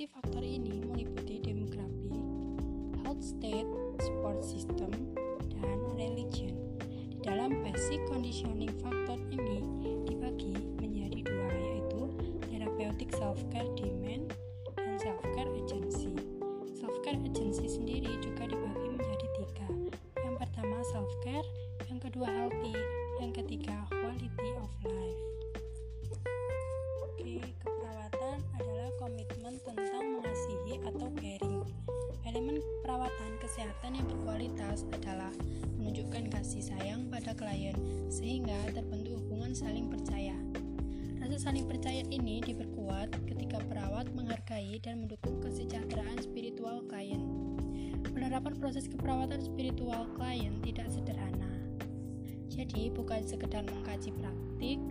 Kondisi faktor ini meliputi demografi, health state, support system, dan religion. Di dalam basic conditioning factor sayang pada klien sehingga terbentuk hubungan saling percaya. Rasa saling percaya ini diperkuat ketika perawat menghargai dan mendukung kesejahteraan spiritual klien. Penerapan proses keperawatan spiritual klien tidak sederhana. Jadi bukan sekedar mengkaji praktik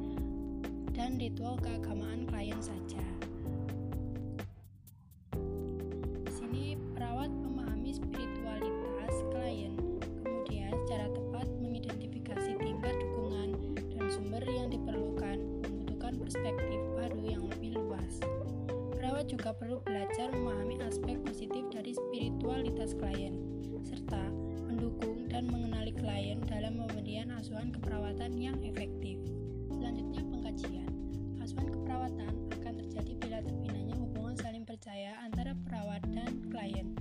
dan ritual keagamaan klien saja. Terjadi bila terbinanya hubungan saling percaya antara perawat dan klien.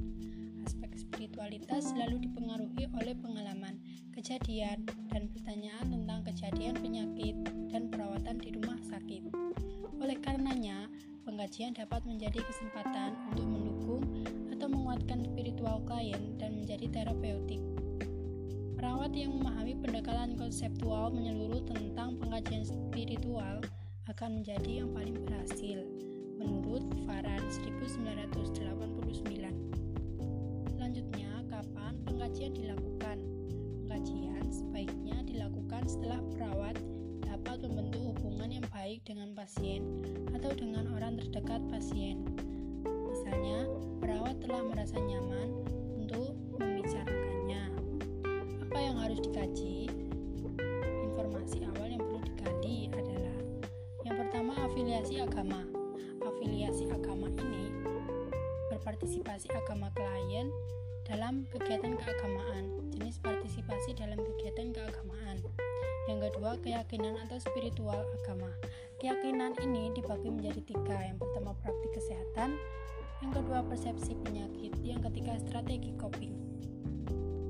Aspek spiritualitas selalu dipengaruhi oleh pengalaman, kejadian, dan pertanyaan tentang kejadian penyakit dan perawatan di rumah sakit. Oleh karenanya, pengkajian dapat menjadi kesempatan untuk mendukung atau menguatkan spiritual klien dan menjadi terapeutik. Perawat yang memahami pendekatan konseptual menyeluruh tentang pengkajian spiritual akan menjadi yang paling berhasil, menurut Faran 1989. Selanjutnya, kapan pengkajian dilakukan? Pengkajian sebaiknya dilakukan setelah perawat dapat membentuk hubungan yang baik dengan pasien atau dengan orang terdekat pasien. Misalnya, perawat telah merasa nyaman untuk membicarakannya. Apa yang harus dikaji? Afiliasi agama. Afiliasi agama ini berpartisipasi agama klien dalam kegiatan keagamaan, jenis partisipasi dalam kegiatan keagamaan. Yang kedua, keyakinan atau spiritual agama. Keyakinan ini dibagi menjadi tiga. Yang pertama, praktik kesehatan. Yang kedua, persepsi penyakit. Yang ketiga, strategi coping.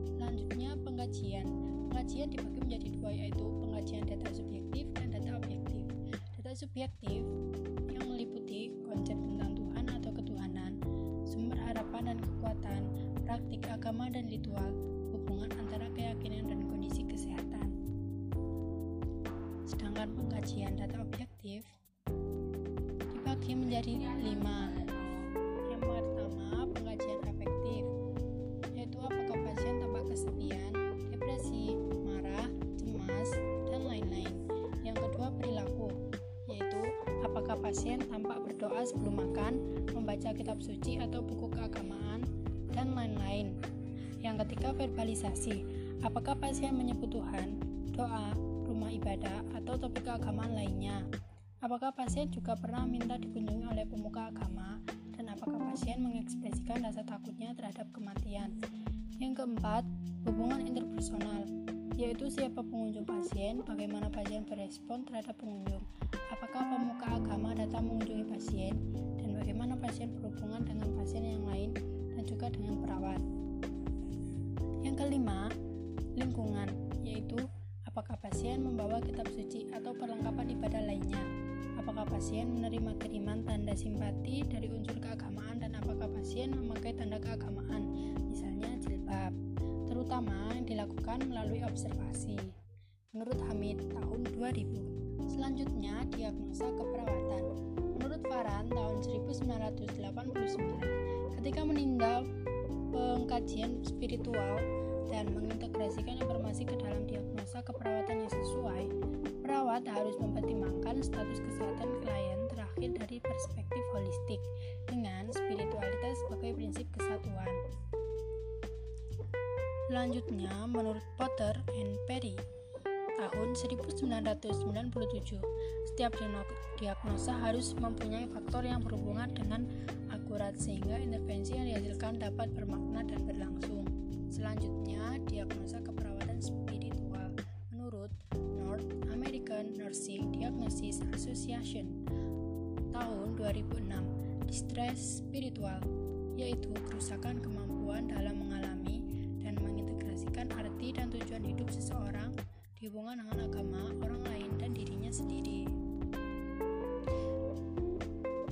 Selanjutnya, pengkajian. Pengkajian dibagi menjadi dua, yaitu pengkajian data subjektif dan data subjektif yang meliputi konsep tentang Tuhan atau ketuhanan, sumber harapan dan kekuatan, praktik agama dan ritual, hubungan antara keyakinan dan kondisi kesehatan. Sedangkan pengkajian data objektif dibagi menjadi lima. Yang pertama, pengkajian berdoa sebelum makan, membaca kitab suci atau buku keagamaan, dan lain-lain. Yang ketiga, verbalisasi, apakah pasien menyebut Tuhan, doa, rumah ibadah, atau topik keagamaan lainnya. Apakah pasien juga pernah minta dikunjungi oleh pemuka agama, dan apakah pasien mengekspresikan rasa takutnya terhadap kematian. Yang keempat, hubungan interpersonal, yaitu siapa pengunjung pasien, bagaimana pasien berespon terhadap pengunjung, apakah pemuka agama datang mengunjungi pasien, dan bagaimana pasien berhubungan dengan pasien yang lain dan juga dengan perawat. Yang kelima, lingkungan, yaitu apakah pasien membawa kitab suci atau perlengkapan ibadah lainnya. Apakah pasien menerima kiriman tanda simpati dari unsur keagamaan dan apakah pasien memakai tanda keagamaan, misalnya jilbab, terutama yang dilakukan melalui observasi. Menurut Hamid tahun 2000. Selanjutnya, diagnosa keperawatan. Menurut Farhan tahun 1989, ketika menindak pengkajian spiritual, dan mengintegrasikan informasi ke dalam diagnosa keperawatan yang sesuai, perawat harus mempertimbangkan status kesehatan klien terakhir dari perspektif holistik dengan spiritualitas sebagai prinsip kesatuan. Selanjutnya, menurut Potter and Perry, tahun 1997, setiap diagnosa harus mempunyai faktor yang berhubungan dengan akurat sehingga intervensi yang dihasilkan dapat bermakna dan berlangsung. Selanjutnya, diagnosa keperawatan spiritual menurut North American Nursing Diagnosis Association tahun 2006, distress spiritual yaitu kerusakan kemampuan dalam arti dan tujuan hidup seseorang dihubungkan dengan agama, orang lain, dan dirinya sendiri.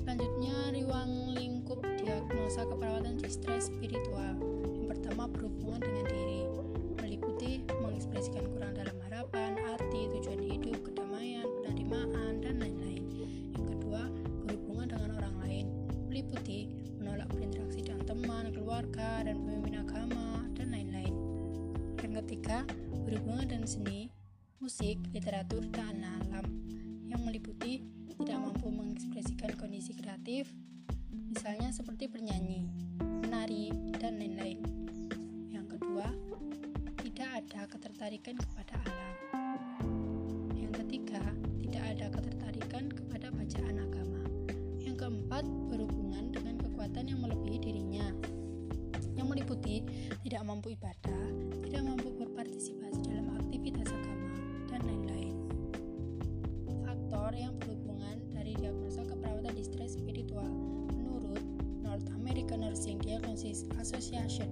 Selanjutnya, ruang lingkup diagnosa keperawatan distress spiritual. Yang pertama berhubungan dengan diri, meliputi mengekspresikan kurang dalam harapan, arti, tujuan hidup, kedamaian, penerimaan, dan lain-lain. Yang kedua, berhubungan dengan orang lain, meliputi menolak berinteraksi dengan teman, keluarga, dan pemimpin agama, dan lain-lain. Ketiga, berhubungan dengan seni, musik, literatur, dan alam yang meliputi tidak mampu mengekspresikan kondisi kreatif, misalnya seperti bernyanyi, menari, dan lain-lain. Yang kedua, tidak ada ketertarikan kepada alam. Yang ketiga, tidak ada ketertarikan kepada bacaan agama. Yang keempat, berhubungan dengan kekuatan yang melebihi dirinya, yang meliputi tidak mampu ibadah, Diagnosis Association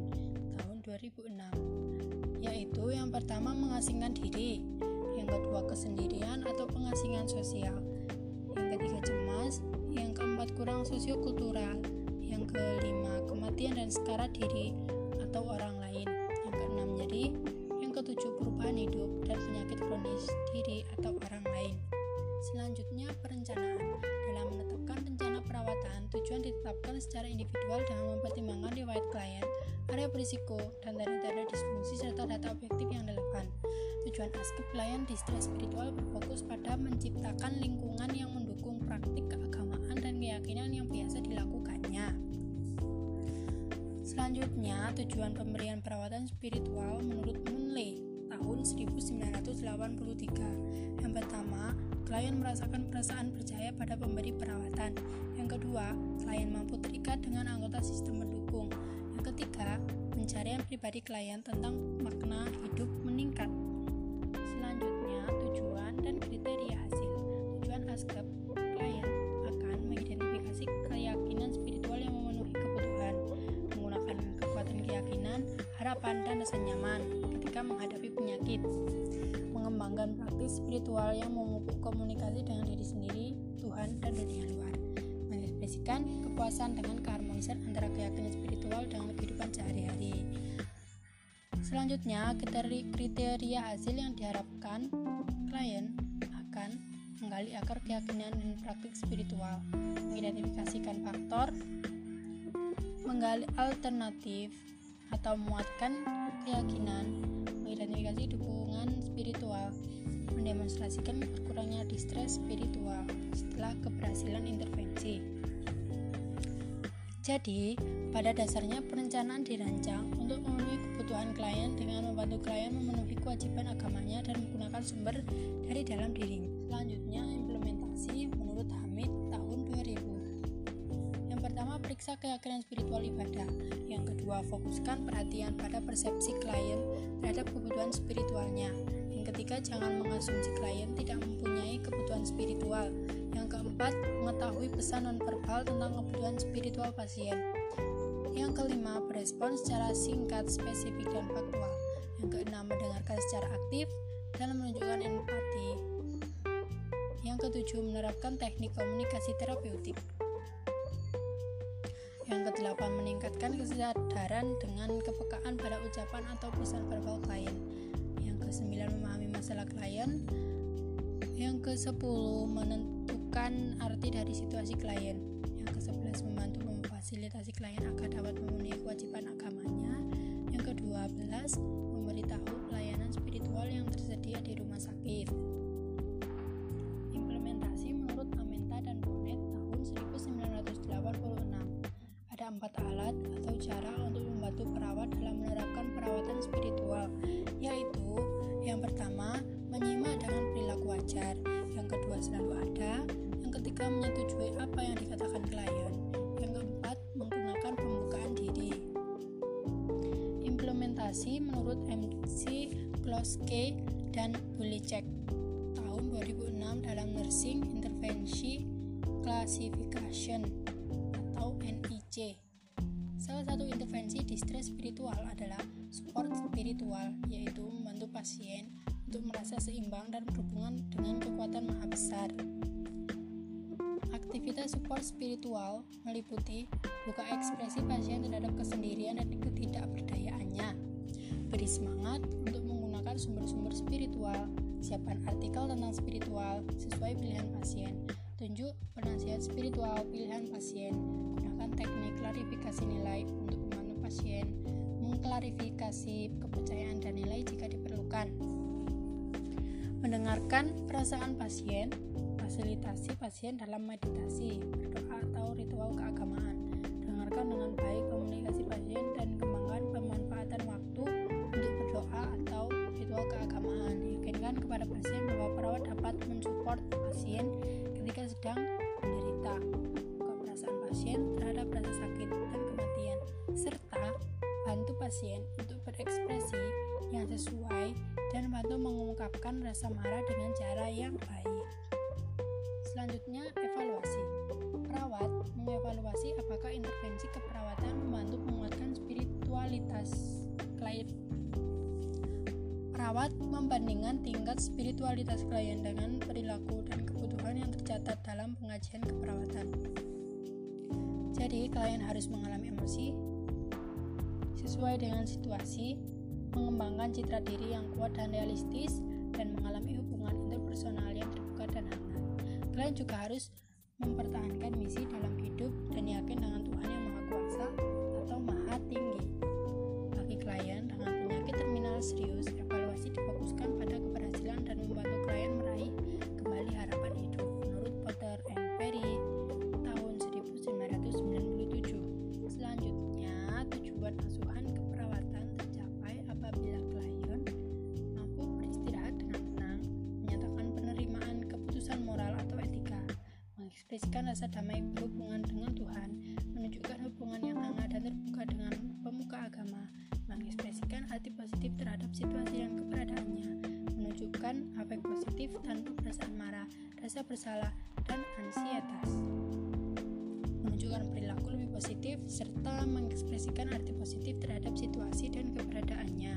tahun 2006 yaitu yang pertama mengasingkan diri yang kedua kesendirian atau pengasingan sosial yang ketiga cemas yang keempat kurang sosiokultural yang kelima kematian dan sekarat diri atau orang dengan mempertimbangkan riwayat klien, area berisiko, dan tanda-tanda disfungsi serta data objektif yang relevan. Tujuan askep klien di stres spiritual berfokus pada menciptakan lingkungan yang mendukung praktik keagamaan dan keyakinan yang biasa dilakukannya. Selanjutnya, tujuan pemberian perawatan spiritual menurut Munley tahun 1983. Yang pertama, klien merasakan perasaan percaya pada pemberi perawatan. Yang kedua, klien mampu terikat dengan anggota sistem pendukung. Yang ketiga, pencarian pribadi klien tentang makna hidup meningkat. Selanjutnya, tujuan dan kriteria hasil. Tujuan ASKEP klien akan mengidentifikasi keyakinan spiritual yang memenuhi kebutuhan, menggunakan kekuatan keyakinan, harapan, dan rasa nyaman mengembangkan praktis spiritual yang memupuk komunikasi dengan diri sendiri, Tuhan, dan dunia luar mengekspresikan kepuasan dengan keharmonisan antara keyakinan spiritual dengan kehidupan sehari-hari. Selanjutnya, kriteria hasil yang diharapkan klien akan menggali akar keyakinan dan praktik spiritual, mengidentifikasikan faktor, menggali alternatif atau muatkan keyakinan, mengidentifikasi dukungan spiritual, mendemonstrasikan berkurangnya distress spiritual setelah keberhasilan intervensi. Jadi, pada dasarnya perencanaan dirancang untuk memenuhi kebutuhan klien dengan membantu klien memenuhi kewajiban agamanya dan menggunakan sumber dari dalam dirinya. Selanjutnya, periksa keyakinan spiritual ibadah. Yang kedua, fokuskan perhatian pada persepsi klien terhadap kebutuhan spiritualnya. Yang ketiga, jangan mengasumsi klien tidak mempunyai kebutuhan spiritual yang keempat, mengetahui pesan nonverbal tentang kebutuhan spiritual pasien. Yang kelima, berespon secara singkat, spesifik, dan faktual. Yang keenam, mendengarkan secara aktif dan menunjukkan empati. Yang ketujuh, menerapkan teknik komunikasi terapeutik. Yang kedelapan, meningkatkan kesadaran dengan kepekaan pada ucapan atau pesan verbal klien. Yang kesembilan, memahami masalah klien. Yang ke-10 menentukan arti dari situasi klien. Yang ke-11 membantu memfasilitasi klien agar dapat memenuhi kewajiban agamanya. Yang ke-12 kuliah di rumah sakit. Empat alat atau cara untuk membantu perawat dalam menerapkan perawatan spiritual, yaitu yang pertama menyimak dengan perilaku wajar, yang kedua selalu ada, yang ketiga menyetujui apa yang dikatakan klien, yang keempat menggunakan pembukaan diri. Implementasi menurut MC Kloske dan Bulicek tahun 2006 dalam Nursing Intervention Classification atau NIC. Intervensi distress spiritual adalah support spiritual, yaitu membantu pasien untuk merasa seimbang dan berhubungan dengan kekuatan maha besar. Aktivitas support spiritual meliputi buka ekspresi pasien terhadap kesendirian dan ketidakberdayaannya, beri semangat untuk menggunakan sumber-sumber spiritual, siapkan artikel tentang spiritual sesuai pilihan pasien, tunjuk penasihat spiritual pilihan pasien, teknik klarifikasi nilai untuk membantu pasien, mengklarifikasi kepercayaan dan nilai jika diperlukan mendengarkan perasaan pasien, fasilitasi pasien dalam meditasi, berdoa atau ritual keagamaan. Dengarkan dengan baik komunikasi pasien dan kembangkan pemanfaatan waktu untuk berdoa atau ritual keagamaan. Yakinkan kepada pasien bahwa perawat dapat mensupport pasien ketika sedang pasien untuk berekspresi yang sesuai dan bantu mengungkapkan rasa marah dengan cara yang baik. Selanjutnya, evaluasi. Perawat mengevaluasi apakah intervensi keperawatan membantu menguatkan spiritualitas klien. Perawat membandingkan tingkat spiritualitas klien dengan perilaku dan kebutuhan yang tercatat dalam pengajian keperawatan. Jadi, klien harus mengalami emosi sesuai dengan situasi mengembangkan citra diri yang kuat dan realistis, dan mengalami hubungan interpersonal yang terbuka dan hangat. Kalian juga harus mempertahankan misi dalam hidup dan yakin dengan Tuhan yang Maha Kuasa mengekspresikan rasa damai berhubungan dengan Tuhan, menunjukkan hubungan yang hangat dan terbuka dengan pemuka agama, mengekspresikan arti positif terhadap situasi dan keberadaannya, menunjukkan afek positif tanpa perasaan marah, rasa bersalah, dan ansietas menunjukkan perilaku lebih positif serta mengekspresikan arti positif terhadap situasi dan keberadaannya.